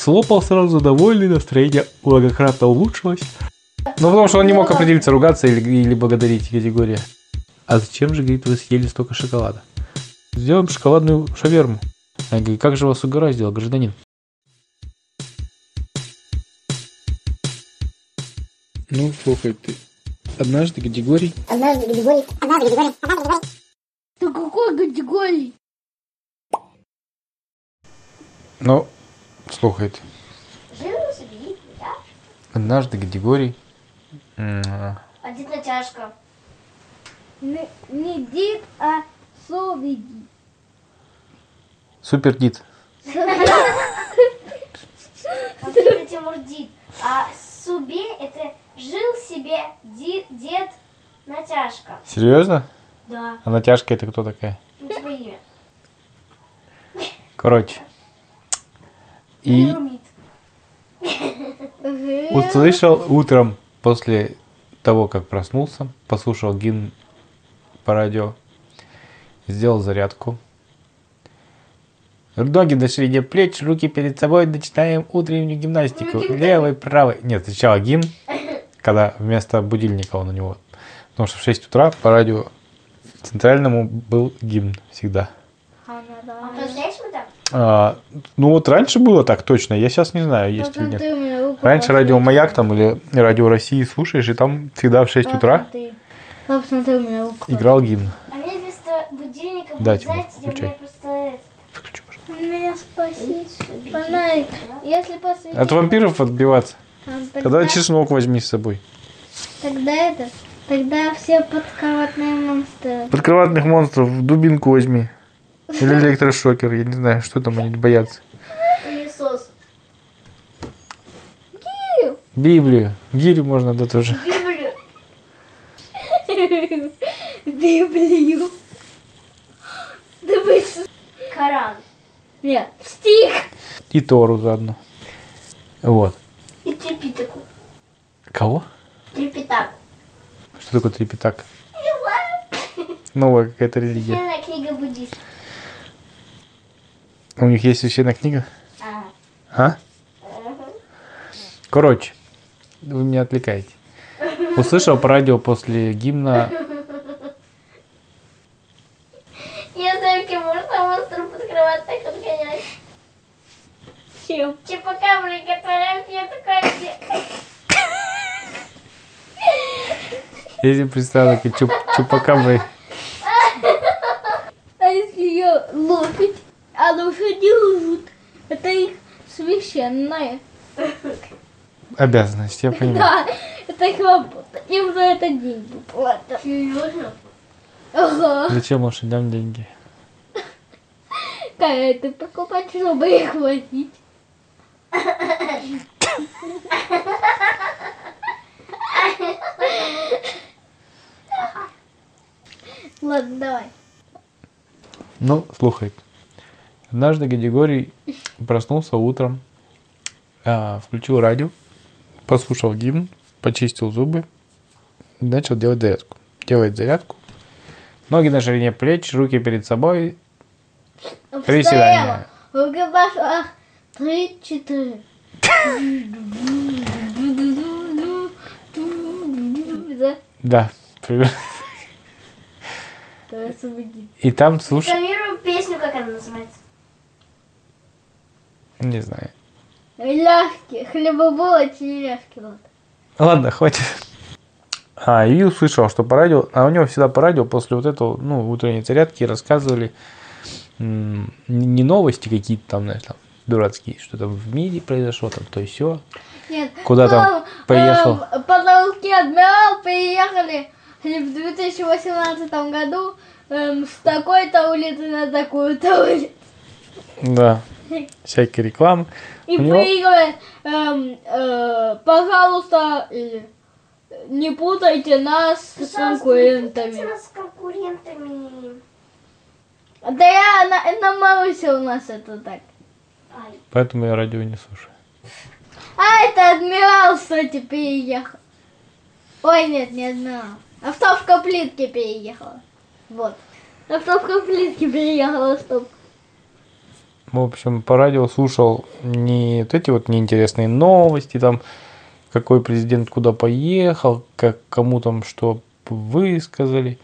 слопал сразу, довольный, настроение многократно улучшилось. Ну, потому что он не мог определиться, ругаться или, или благодарить категория. А зачем же, говорит, вы съели столько шоколада? Сделаем шоколадную шаверму. Я говорю, как же вас угораздило, гражданин? Ну, слухай, ты однажды категорий... Однажды категории. Однажды категории. Однажды категории. Ты какой категории? Ну, слухайте, Жил собі, да? однажды категорий... м, А дід натяжка. Не, не дід, а совіді. Супер дід. Вот это Тимур дід. А субе это жил себе дед, дед натяжка. Серьезно? Да. А натяжка это кто такая? Ну, типа имя. Короче. И услышал утром после того, как проснулся, послушал гимн по радио, сделал зарядку. Ноги до ширине плеч, руки перед собой, начинаем утреннюю гимнастику. Левый, правый. Нет, сначала гимн, когда вместо будильника он у него. Потому что в 6 утра по радио центральному был гимн всегда. А по-настоящему так? А, ну вот раньше было так точно, я сейчас не знаю, есть или нет. Раньше радио. Маяк там или радио России слушаешь, и там всегда в 6 утра Посмотри. Посмотри, у меня руку. играл гимн. А мне вместо будильника Да, Тимур, включай. просто это. Выключи, пожалуйста. Меня. Фонарик. Если посветить... От вампиров отбиваться. а, Тогда чеснок возьми с собой. Тогда это... Тогда все подкроватные монстры. Подкроватных монстров дубинку возьми. Или электрошокер, я не знаю, что там они боятся. Пылесос. Библию. Гирю можно, да, тоже. Библию. Библию. Да вы... с- Коран. Нет, стих. И Тору заодно. Вот. И трепитаку. Кого? Трепитак. Что такое трепетак? Новая какая-то религия. Книга буддистов. У них есть священная книга? А? Короче, вы меня отвлекаете. Услышал по радио после гимна Я знаю, кем можно монстру под кровать так отгонять. Чем? Чипакабры, которая мне такой. Я себе представил, как чуп, чупакабры. А если ее лупить, она уже не лжут. Это их священное. Обязанность, я понимаю. Да, это их работа. Им за это деньги платят. Серьезно? Ага. Зачем лошадям деньги? Кареты покупать, чтобы их возить. Ладно, давай. Ну, слухай. Однажды Гадигорий проснулся утром, а, включил радио, послушал гимн, почистил зубы и начал делать зарядку. Делает зарядку. Ноги на ширине плеч, руки перед собой. Приседания. Руки пошла. Три, четыре. Да. И там слушай. Песню, как она называется. Не знаю. Ляжки, хлебобулочки и ляжки. Вот. Ладно, хватит. А, и услышал, что по радио, а у него всегда по радио после вот этого, ну, утренней зарядки рассказывали м, не новости какие-то там, знаешь, там, дурацкие, что там в мире произошло, там, то и все. Нет. Куда там поехал? эм, Потолки адмирал приехали в 2018 году эм, с такой-то улицы на такую-то улицу. Да. Всякие рекламы. И У него- эм, э, пожалуйста, или не путайте нас с не конкурентами. путайте нас с конкурентами. Да я на, на Марусе у нас это так. Ай. Поэтому я радио не слушаю. А, это адмирал, кстати, переехал. Ой, нет, не адмирал. Автовка плитки переехала. Вот. Автовка плитки переехала, стоп. В общем, по радио слушал не вот эти вот неинтересные новости, там, какой президент куда поехал, как кому там что высказали,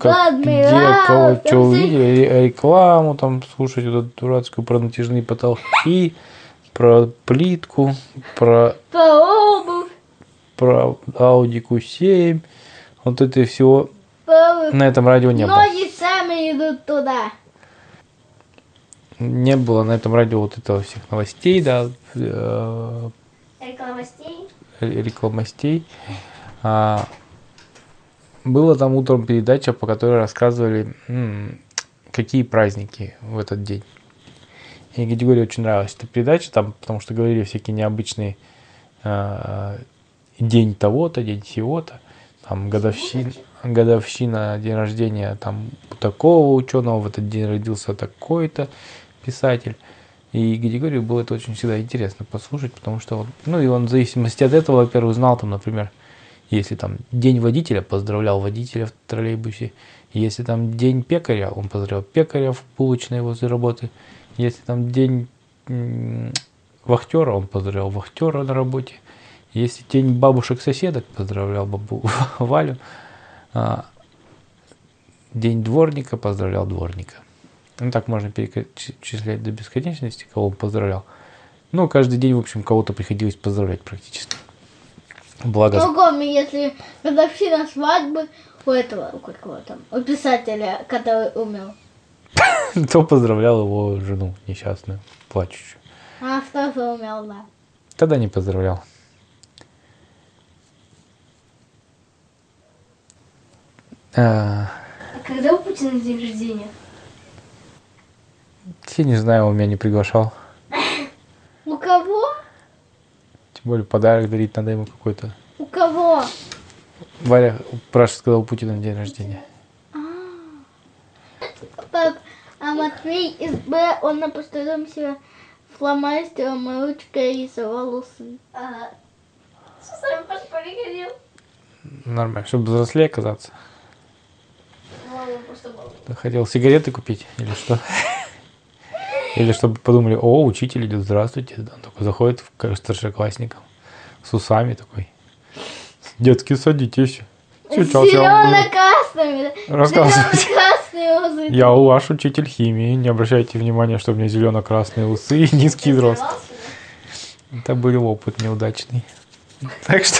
как, где кого что увидели, ре- рекламу там слушать, вот эту дурацкую про натяжные потолки, про плитку, про, По обувь, про Audi Q7, вот это всего по на этом радио не было. Ноги сами идут туда. Не было на этом радио вот этого всех новостей, да, э, Рекламостей. рекламостей. А, было там утром передача, по которой рассказывали, какие праздники в этот день. И Григорию очень нравилась эта передача, там, потому что говорили всякие необычные а, день того-то, день сего-то, там годовщина, годовщина, день рождения там у такого ученого, в этот день родился такой-то писатель. И Григорию было это очень всегда интересно послушать, потому что, ну и он в зависимости от этого, во-первых, знал там, например, если там день водителя, поздравлял водителя в троллейбусе, если там день пекаря, он поздравлял пекаря в булочной возле работы, если там день вахтера, он поздравлял вахтера на работе, если день бабушек-соседок, поздравлял бабу Валю, А, день дворника, поздравлял дворника. Ну, так можно перечислять до бесконечности, кого он поздравлял. Ну, каждый день, в общем, кого-то приходилось поздравлять практически. Благо, Кругом, если годовщина свадьбы у этого, у какого там, у писателя, который умер. кто поздравлял его жену несчастную, плачущую. А же умер, да. Тогда не поздравлял. А, А когда у Путина день рождения? Я не знаю, он меня не приглашал. У кого? Тем более подарок дарить надо ему какой-то. У кого? Варя спрашивает, когда у Путина день рождения. Пап, а Матвей из Б, он на постоянном себе фломастером и ручкой рисовал усы. Ага. Что с вами по школе ходил? Нормально, чтобы взрослее оказаться. Мама просто хотел сигареты купить или что? Или чтобы подумали, о, учитель идет, здравствуйте. Он такой заходит к старшеклассникам с усами такой. Детки, садитесь. Сейчас Зелено-красными. усы. Я у ваш учитель химии. Не обращайте внимания, что у меня зелено-красные усы и низкий рост. Это был опыт неудачный. Так что...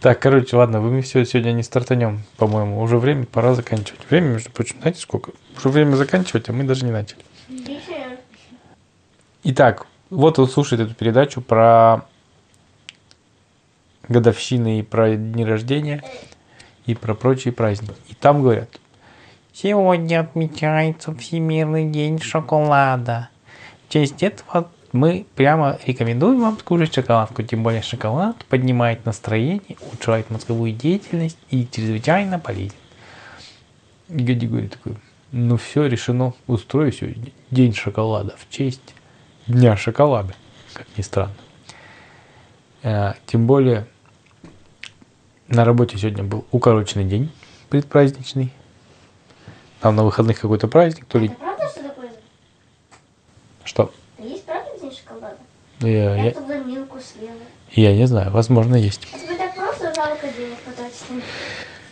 Так, короче, ладно, вы все сегодня не стартанем, по-моему. Уже время, пора заканчивать. Время, между прочим, знаете сколько? Уже время заканчивать, а мы даже не начали. Итак, вот он слушает эту передачу про годовщины и про дни рождения и про прочие праздники. И там говорят, сегодня отмечается Всемирный день шоколада. В честь этого мы прямо рекомендуем вам скушать шоколадку, тем более шоколад поднимает настроение, улучшает мозговую деятельность и чрезвычайно полезен. Гади говорит такой, ну все, решено, устрою сегодня день шоколада в честь Дня шоколада, как ни странно. Э, Тем более на работе сегодня был укороченный день предпраздничный. Там на выходных какой-то праздник, то ли Это правда, что такое? что. Да есть правда день шоколада? Я, Я туда милку съела. я не знаю, возможно, есть. А тебе так просто жалко денег потратить.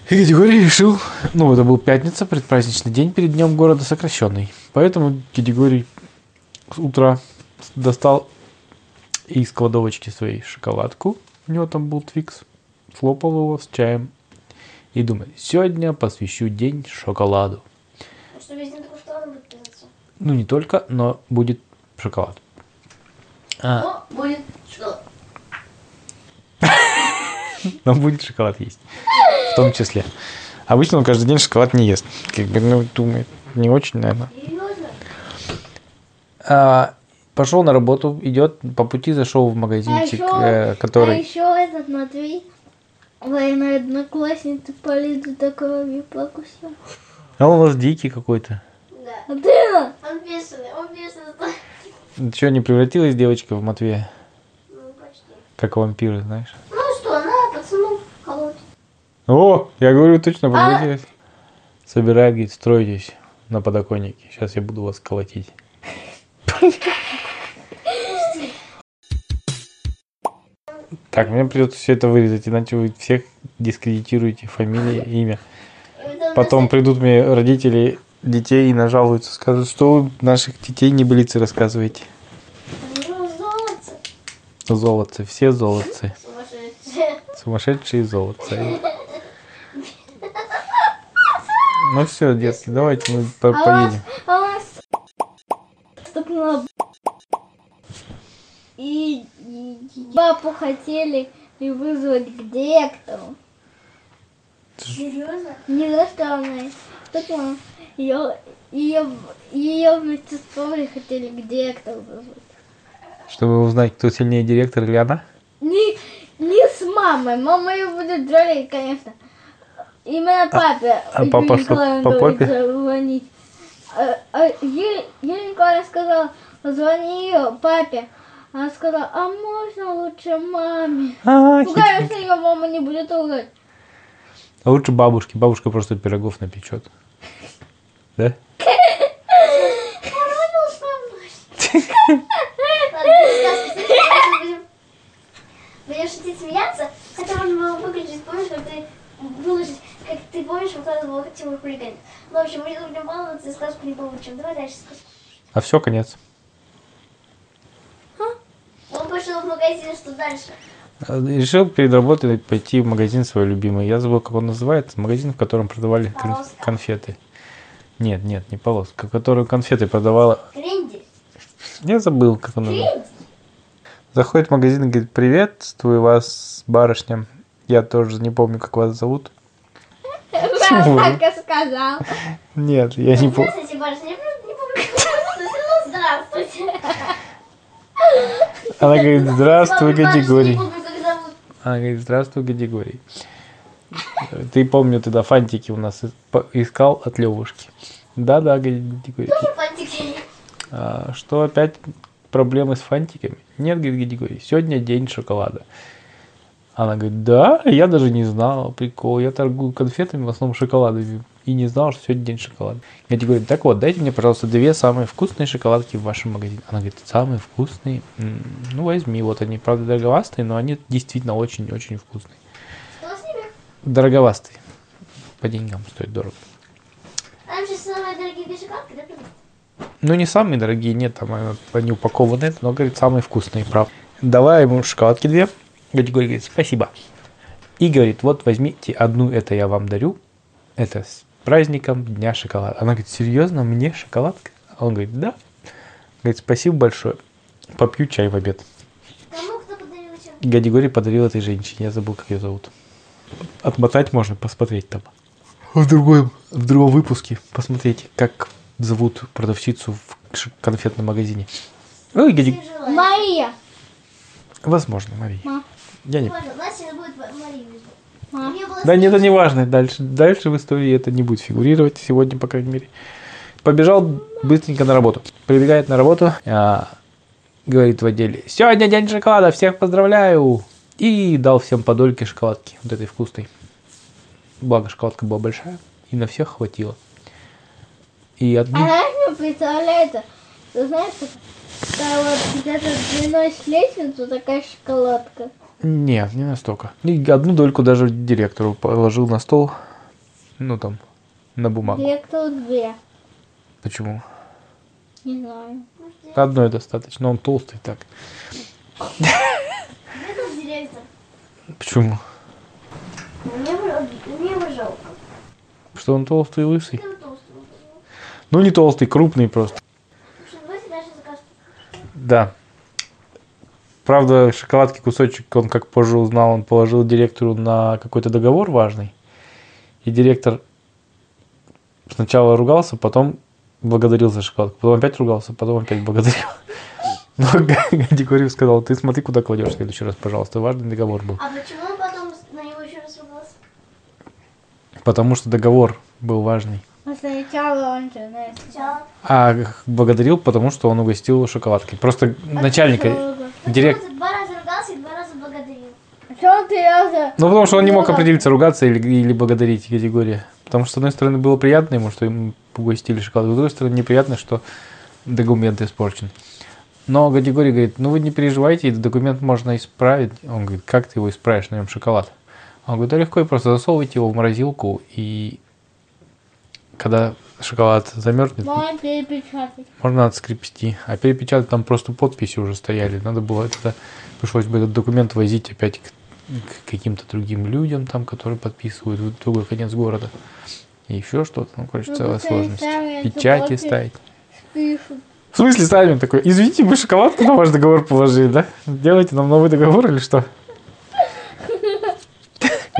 И Григорий решил, ну, это был пятница, предпраздничный день перед днем города сокращенный. Поэтому Григорий с утра достал из кладовочки своей шоколадку. У него там был твикс. Слопал его с чаем. И думает, сегодня посвящу день шоколаду. А Что весь день будет писаться? Ну, не только, но будет шоколад. А, О, будет шоколад. но будет шоколад есть. В том числе. Обычно он каждый день шоколад не ест. Как бы, ну, думает, не очень, наверное. Серьезно? А, пошел на работу, идет, по пути зашел в А магазинчик, еще, э, а который... еще этот Матвей, военная одноклассница по лицу такого покусил. А он у нас дикий какой-то. Да. А на? Он бешеный, он бешеный. Что, не превратилась девочка в Матвея? Ну, почти. Как вампиры, знаешь? Ну что, на, пацанов колоть. О, я говорю, точно А- превратилась. Собирает, говорит, стройтесь на подоконнике. Сейчас я буду вас колотить. Так, мне придется все это вырезать, иначе вы всех дискредитируете, фамилия, имя. Потом придут мне родители детей и нажалуются, скажут, что вы наших детей не блицы рассказываете. Золотцы, все золотцы. Сумасшедшие. Сумасшедшие золотцы. Ну все, детки, давайте мы по- А поедем. Папу хотели и вызвать к директору. Серьезно? Не за что она стукнула. Ее, ее, ее вместе с папой хотели к директору вызвать. Чтобы узнать, кто сильнее, директор или она. Не, не с мамой. Мама ее будет жалеть, конечно. Именно папе. а Юлия папа что, по папе? звонить. А, а Юлия Николаевна сказала, позвони ее папе. Она сказала, а можно лучше маме? А, Ну, конечно, ее мама не будет ругать. А лучше бабушке. Бабушка просто пирогов напечет. Да? Будем шутить, смеяться, хотя можно было выключить, помнишь, как ты выложить, как ты помнишь, выкладывал Тимур хулиган. Ну, в общем, мы не будем баловаться и сказку не получим. Давай дальше сказку. А все, конец. Он пошел в магазин, что дальше? А, Решил перед работой пойти в магазин свой любимый. Я забыл, как он называется. Магазин, в котором продавали Полоска. конфеты. Нет, нет, не полоска. В котором конфеты продавала. Крендель. Я забыл, как он называется. Заходит в магазин и говорит, приветствую вас, барышня. Я тоже не помню, как вас зовут. Почему? Так и сказал. Нет, я не помню. Здравствуйте, барышня. Здравствуйте. Она говорит, здравствуй, Гадигорий. Она говорит, здравствуй, Гадигорий. Ты, помню, тогда фантики у нас искал от Левушки. Да-да, Гадигорий. А, что опять проблемы с фантиками? Нет, говорит Григорий, сегодня день шоколада. Она говорит, да, я даже не знала, прикол, я торгую конфетами, в основном шоколадами, и не знала, что сегодня день шоколада. Я говорю, так вот, дайте мне, пожалуйста, две самые вкусные шоколадки в вашем магазине. Она говорит, самые вкусные? Ну, возьми, вот они, правда, дороговастые, но они действительно очень-очень вкусные. Что с ними? Дороговастые. По деньгам стоит дорого. А Там сейчас самые дорогие шоколадки, да? Ну, не самые дорогие, нет, там э, они упакованы, но, говорит, самые вкусные, правда. Давай ему шоколадки две. Григорий говорит, спасибо. И говорит, вот возьмите одну, это я вам дарю. Это праздником Дня шоколада. Она говорит, серьезно, мне шоколадка? А Он говорит, да. Говорит, спасибо большое. Попью чай в обед. Кому кто подарил еще? Гадигорий подарил этой женщине, я забыл, как ее зовут. Отмотать можно, посмотреть там. В другом, в другом выпуске посмотрите, как зовут продавщицу в конфетном магазине. Ой, Гади... Мария. Возможно, Мария. Ма. Я не... Ладно, Настя будет Марию было Да нет, это не важно. Дальше, дальше в истории это не будет фигурировать сегодня, по крайней мере. Побежал быстренько на работу. Прибегает на работу, а, говорит в отделе, сегодня день шоколада, всех поздравляю. И дал всем по дольке шоколадки, вот этой вкусной. Благо, шоколадка была большая, и на всех хватило. И одну... Она мне представляется, ты знаешь, такая вот где-то длиной с лестницу такая шоколадка. Нет, не настолько. И одну дольку даже директору положил на стол, ну там, на бумагу. Директору две. Почему? Не знаю. Одной достаточно, он толстый так. Почему? Мне его- мне жалко. Что он толстый и лысый? Ну не толстый, крупный просто. Да. Правда, шоколадки кусочек, он как позже узнал, он положил директору на какой-то договор важный. И директор сначала ругался, потом благодарил за шоколадку. Потом опять ругался, потом опять благодарил. Но Гадигорьев сказал, ты смотри, куда кладешь в следующий раз, пожалуйста. Важный договор был. А почему он потом на него еще раз ругался? Потому что договор был важный. А сначала он же, знаешь, Сначала. А благодарил, потому что он угостил шоколадкой. Просто начальника, Почему директ... ты два раза ругался и два раза благодарил? Почему ты раза? Ну, потому что он не мог определиться, ругаться или, или благодарить категория. Потому что, с одной стороны, было приятно ему, что ему угостили шоколадку, с другой стороны, неприятно, что документ испорчен. Но Гадигорий говорит, ну вы не переживайте, этот документ можно исправить. Он говорит, как ты его исправишь, на нем шоколад? Он говорит, да легко, и просто засовывайте его в морозилку, и когда шоколад замерзнет, Можно перепечатать. можно отскрепсти. А перепечатать там просто подписи уже стояли. Надо было это, пришлось бы этот документ возить опять к, к каким-то другим людям, там, которые подписывают в другой конец города. И еще что-то, ну, короче, Ну, целая сложность. сами Печати ставить. Пишут. В смысле ставим такой? Извините, мы шоколадку на ваш договор положили, да? Делайте нам новый договор или что?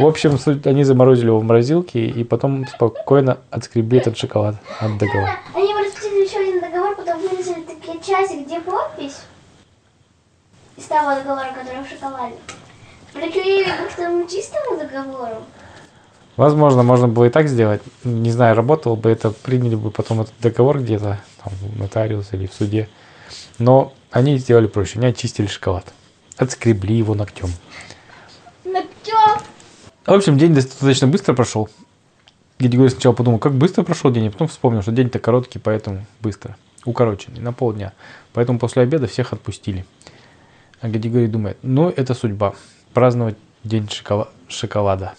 В общем, суть, они заморозили его в морозилке и потом спокойно отскребли этот шоколад от договора. Они распустили еще один договор, потом вырезали такие части, где подпись из того договора, который в шоколаде. Приклеили к тому чистому договору. Возможно, можно было и так сделать. Не знаю, работало бы это, приняли бы потом этот договор где-то, там, в нотариус или в суде. Но они сделали проще. Они очистили шоколад. Отскребли его ногтем. Ногтем. В общем, день достаточно быстро прошел. Григорий сначала подумал, как быстро прошел день, а потом вспомнил, что день-то короткий, поэтому быстро. Укороченный, на полдня. Поэтому после обеда всех отпустили. А Григорий думает, ну, это судьба. Праздновать день шокола- шоколада.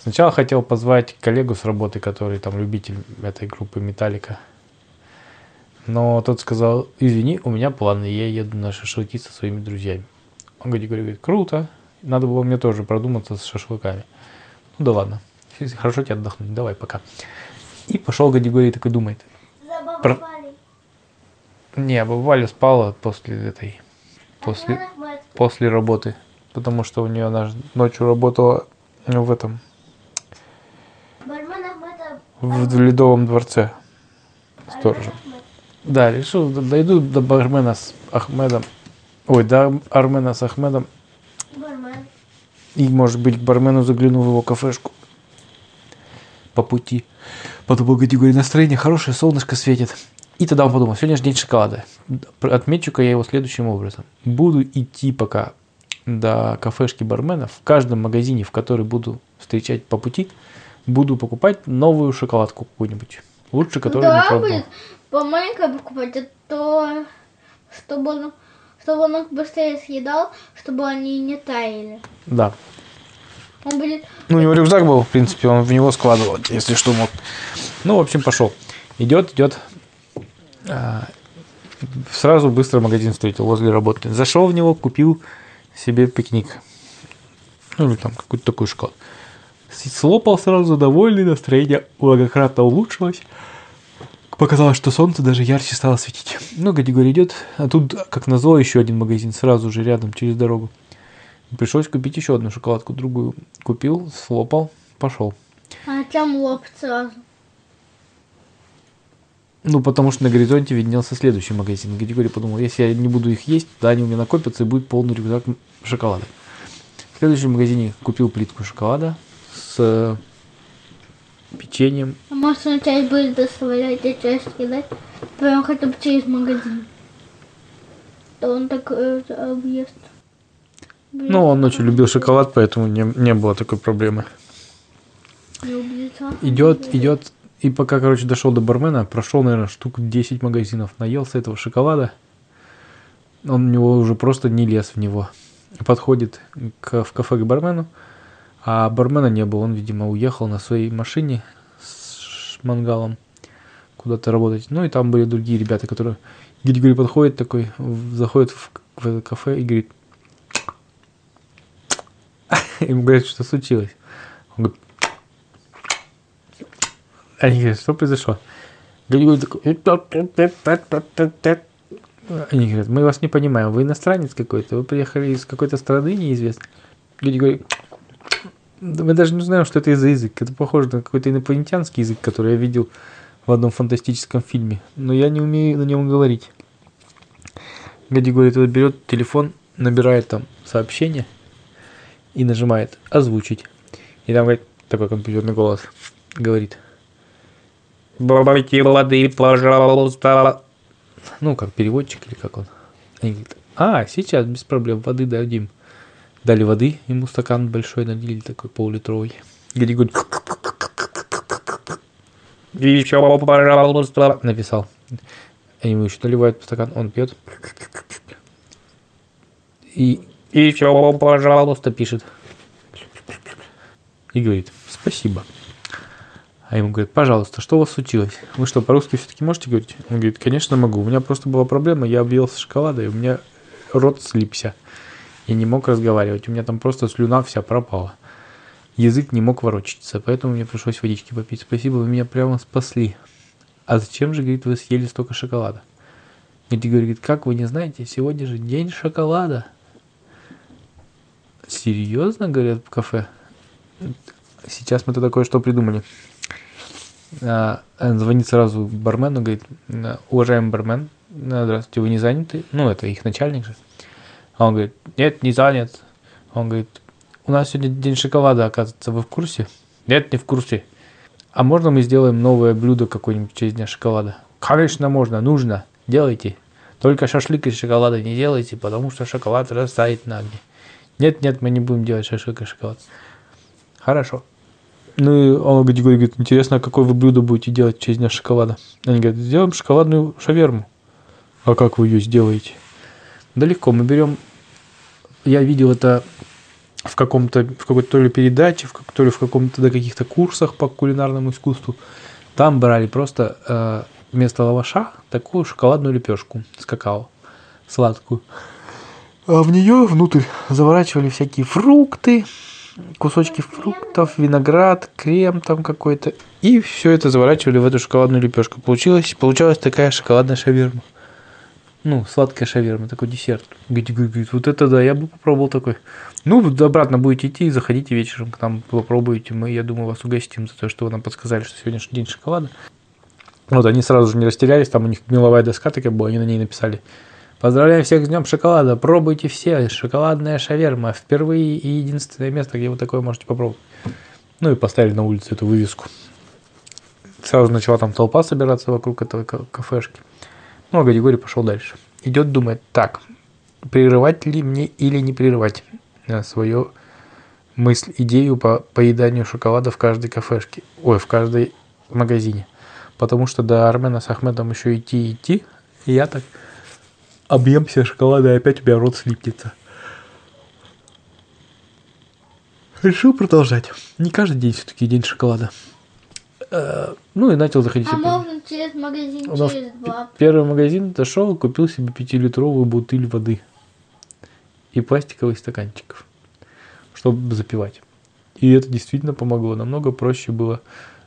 Сначала хотел позвать коллегу с работы, который там любитель этой группы Металлика. Но тот сказал, извини, у меня планы, я еду на шашлыки со своими друзьями. Он Григорий говорит, круто, надо было мне тоже продуматься с шашлыками. Ну да ладно, хорошо тебе отдохнуть, давай, пока. И пошел Гадигорий такой думает, Про- Забабали. не, баба Валя спала после этой, после, после работы, потому что у нее она ночью работала в этом, в Ледовом дворце сторожем. Да, решил, дойду до бармена с Ахмедом, ой, до Армена с Ахмедом. И, может быть, к бармену загляну в его кафешку по пути. Подумал категории настроение хорошее, солнышко светит. И тогда он подумал, сегодня же день шоколада. Отмечу-ка я его следующим образом. Буду идти пока до кафешки бармена. В каждом магазине, в который буду встречать по пути, буду покупать новую шоколадку какую-нибудь. Лучше, которую не Да, пробовал. будет помаленько покупать, а то, чтобы он, чтобы он их быстрее съедал, чтобы они не таяли. Да. Он будет... Ну, у него рюкзак был, в принципе, он в него складывал, если что мог. Ну, в общем, пошел. Идет, идет. А, Сразу быстро магазин встретил возле работы. Зашел в него, купил себе пикник. Ну, или там какой-то такой шоколад. Слопал сразу, довольный, настроение многократно улучшилось. Показалось, что солнце даже ярче стало светить. Ну, категория идет, а тут, как назло, еще один магазин сразу же рядом, через дорогу. Пришлось купить еще одну шоколадку, другую. Купил, слопал, пошел. А там лоб сразу. Ну, потому что на горизонте виднелся следующий магазин. Григорий подумал, если я не буду их есть, да, они у меня накопятся и будет полный рюкзак шоколада. В следующем магазине купил плитку шоколада с э, печеньем. А может часть будет доставлять, а часть кидать? Прям хотя бы через магазин. То он так э, объест. Ну, он очень любил шоколад, поэтому не, не было такой проблемы. Убьется. Идет, идет. И пока, короче, дошел до бармена, прошел, наверное, штук 10 магазинов, наелся этого шоколада. Он у него уже просто не лез в него. Подходит к, в кафе к бармену, а бармена не было. Он, видимо, уехал на своей машине с мангалом куда-то работать. Ну и там были другие ребята, которые... Григорий подходит такой, заходит в, в это кафе и говорит... Ему говорят, что случилось. Он говорит, они говорят, что произошло? Григорий такой... Они говорят, мы вас не понимаем, вы иностранец какой-то, вы приехали из какой-то страны неизвестной. Григорий, «Да мы даже не знаем, что это за язык. Это похоже на какой-то инопланетянский язык, который я видел в одном фантастическом фильме. Но я не умею на нем говорить. Григорий тогда берет телефон, набирает там сообщение и нажимает «Озвучить». И там говорит, такой компьютерный голос говорит «Бабайте воды, пожалуйста». Ну, как переводчик или как он. Они говорят, а, сейчас без проблем, воды дадим. Дали воды, ему стакан большой налили, такой пол-литровый. Григорий написал. Они ему еще наливают стакан, он пьет. И, и еще, пожалуйста, пишет. И говорит, спасибо. А ему говорит, пожалуйста, что у вас случилось? Вы что, по-русски все-таки можете говорить? Он говорит, конечно могу. У меня просто была проблема, я объелся шоколада, и у меня рот слипся. Я не мог разговаривать, у меня там просто слюна вся пропала. Язык не мог ворочаться, поэтому мне пришлось водички попить. Спасибо, вы меня прямо спасли. А зачем же, говорит, вы съели столько шоколада? Эдди говорит, как вы не знаете, сегодня же день шоколада. Серьезно, говорят в кафе? Сейчас мы тогда кое-что придумали. А, он звонит сразу бармену, говорит, уважаемый бармен, здравствуйте, вы не заняты? Ну, это их начальник же. А он говорит, нет, не занят. Он говорит, у нас сегодня день шоколада, оказывается, вы в курсе? Нет, не в курсе. А можно мы сделаем новое блюдо какое-нибудь честь дня шоколада? Конечно, можно, нужно. Делайте. Только шашлык из шоколада не делайте, потому что шоколад растает на огне. Нет, нет, мы не будем делать шашлык из шоколада. Хорошо. Ну и он говорит, говорит, интересно, какое вы блюдо будете делать честь дня шоколада? Они говорят, сделаем шоколадную шаверму. А как вы ее сделаете? Да легко, мы берем... Я видел это в каком-то, в какой-то то ли передаче, в, как- то ли в каком-то да, каких-то курсах по кулинарному искусству. Там брали просто э, вместо лаваша такую шоколадную лепешку с какао, сладкую. А в нее внутрь заворачивали всякие фрукты, кусочки фруктов, виноград, крем там какой-то. И все это заворачивали в эту шоколадную лепешку. Получилась, получалась такая шоколадная шаверма. Ну, сладкая шаверма, такой десерт. Говорит, говорит, вот это да, я бы попробовал такой. Ну, обратно будете идти, заходите вечером к нам, попробуйте. Мы, я думаю, вас угостим за то, что вы нам подсказали, что сегодняшний день шоколада. Вот они сразу же не растерялись, там у них меловая доска такая была, они на ней написали. Поздравляем всех с Днем шоколада, пробуйте все, шоколадная шаверма, впервые и единственное место, где вы такое можете попробовать. Ну и поставили на улице эту вывеску. Сразу начала там толпа собираться вокруг этого ка- кафешки. Ну, а Гадигорий пошел дальше. Идет, думает, так, прерывать ли мне или не прерывать э, свою мысль, идею по поеданию шоколада в каждой кафешке, ой, в каждой магазине. Потому что до Армена с Ахмедом еще идти идти, и я так объемся шоколада, и опять у меня рот слипнется. Решил продолжать. Не каждый день все-таки день шоколада. Э, Ну и начал заходить. А можно через магазин, нас через два. Первый магазин дошел, купил себе пятилитровую бутыль воды и пластиковых стаканчиков, чтобы запивать. И это действительно помогло. Намного проще было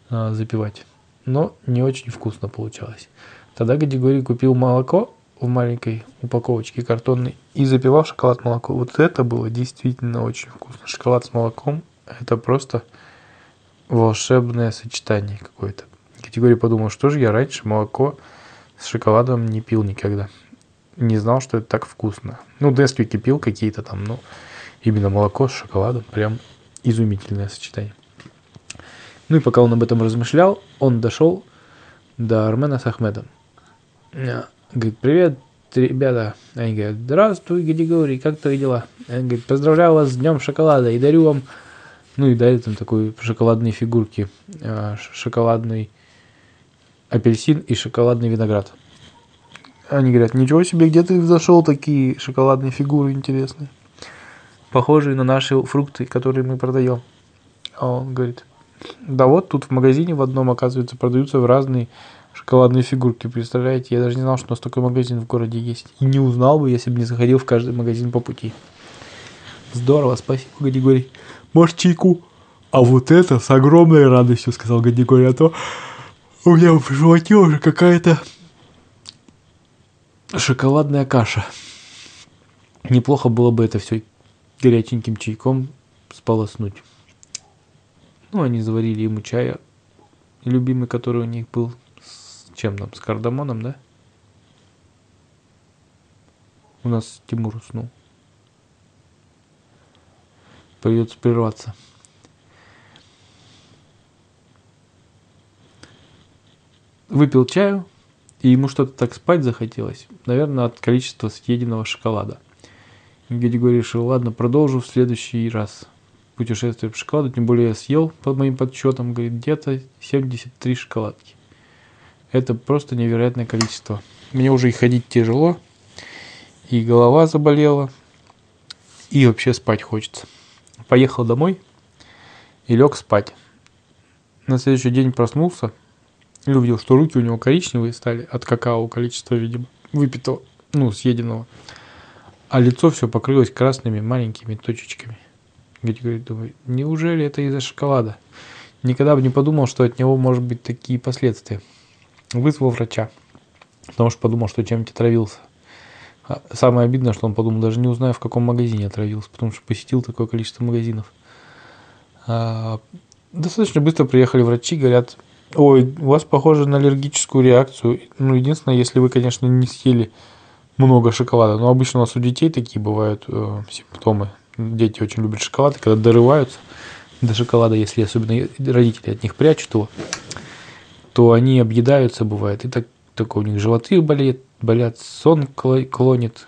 а, запивать. Но не очень вкусно получалось. Тогда Гадигорий купил молоко в маленькой упаковочке картонной и запивал шоколад молоко. Вот это было действительно очень вкусно. Шоколад с молоком это просто волшебное сочетание какое-то. Категория подумал, что же я раньше молоко с шоколадом не пил никогда. Не знал, что это так вкусно. Ну, Несквики пил какие-то там, но именно молоко с шоколадом прям изумительное сочетание. Ну и пока он об этом размышлял, он дошел до Армена с Ахмедом. А, Говорит, привет, ребята. Они говорят, здравствуй, Григорий, как твои дела? Он говорит, поздравляю вас с Днем шоколада и дарю вам, ну и дарит им такой шоколадные фигурки, а, шоколадный апельсин и шоколадный виноград. Они говорят, ничего себе, где ты зашел такие шоколадные фигуры интересные? Похожие на наши фрукты, которые мы продаем. А он говорит, да вот тут в магазине в одном, оказывается, продаются в разные шоколадные фигурки. Представляете, я даже не знал, что у нас такой магазин в городе есть. И не узнал бы, если бы не заходил в каждый магазин по пути. Здорово, спасибо, Гадигорий. Может, чайку? А вот это с огромной радостью, сказал Гадигорий, а то у меня в животе уже какая-то шоколадная каша. Неплохо было бы это все горяченьким чайком сполоснуть. Ну, они заварили ему чая, любимый, который у них был, с чем там, с кардамоном, да? У нас Тимур уснул. Придется прерваться. Выпил чаю, и ему что-то так спать захотелось. Наверное, от количества съеденного шоколада. Григорий решил, ладно, продолжу в следующий раз путешествие по шоколаду. Тем более я съел, по моим подсчетам, говорит, где-то 73 шоколадки. Это просто невероятное количество. Мне уже и ходить тяжело, и голова заболела, и вообще спать хочется. Поехал домой и лег спать. На следующий день проснулся и увидел, что руки у него коричневые стали от какао количества, видимо, выпитого, ну, съеденного. А лицо все покрылось красными маленькими точечками. Говорит, говорит, думаю, неужели это из-за шоколада? Никогда бы не подумал, что от него может быть такие последствия. Вызвал врача, потому что подумал, что чем-то отравился. А Самое обидное, что он подумал, даже не узнаю, в каком магазине отравился, потому что посетил такое количество магазинов. А, Достаточно быстро приехали врачи, говорят, ой, у вас похоже на аллергическую реакцию. Ну, единственное, если вы, конечно, не съели много шоколада. Но обычно у нас у детей такие бывают э, симптомы. Дети очень любят шоколад, и когда дорываются до шоколада, если особенно родители от них прячут его, то они объедаются, бывает. И так, такое у них животы болят, болят, сон кло- клонит,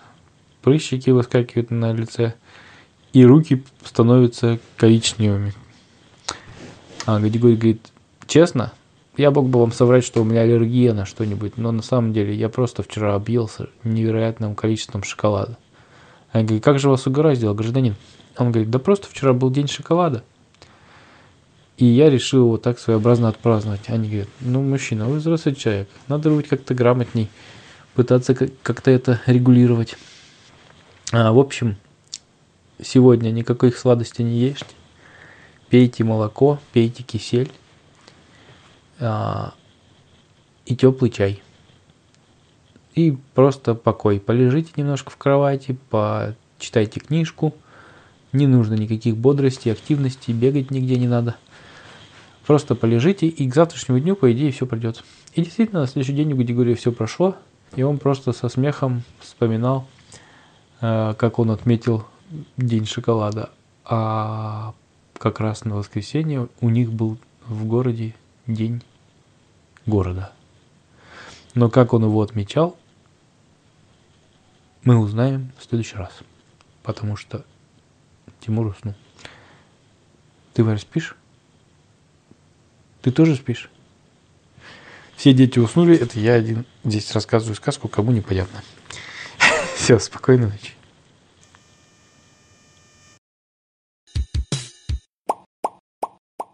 прыщики выскакивают на лице, и руки становятся коричневыми. А Гадигорий говорит, честно, я мог бы вам соврать, что у меня аллергия на что-нибудь, но на самом деле я просто вчера объелся невероятным количеством шоколада. Я говорю, как же вас угораздило, гражданин? Он говорит, да просто вчера был день шоколада. И я решил вот так своеобразно отпраздновать. Они говорят, ну, мужчина, вы взрослый человек, надо быть как-то грамотней, пытаться как- как-то это регулировать. А, в общем, сегодня никаких сладостей не ешьте. Пейте молоко, пейте кисель а, и теплый чай. И просто покой. Полежите немножко в кровати, почитайте книжку. Не нужно никаких бодростей, активности, бегать нигде не надо. Просто полежите, и к завтрашнему дню, по идее, все придет. И действительно, на следующий день у Гадигория все прошло, и он просто со смехом вспоминал, э, как он отметил день шоколада. А как раз на воскресенье у них был в городе день города. Но как он его отмечал, мы узнаем в следующий раз. Потому что Тимур уснул. Ты, Варя, спишь? Ты тоже спишь? Все дети уснули, это я один здесь рассказываю сказку, кому непонятно. Все, спокойной ночи.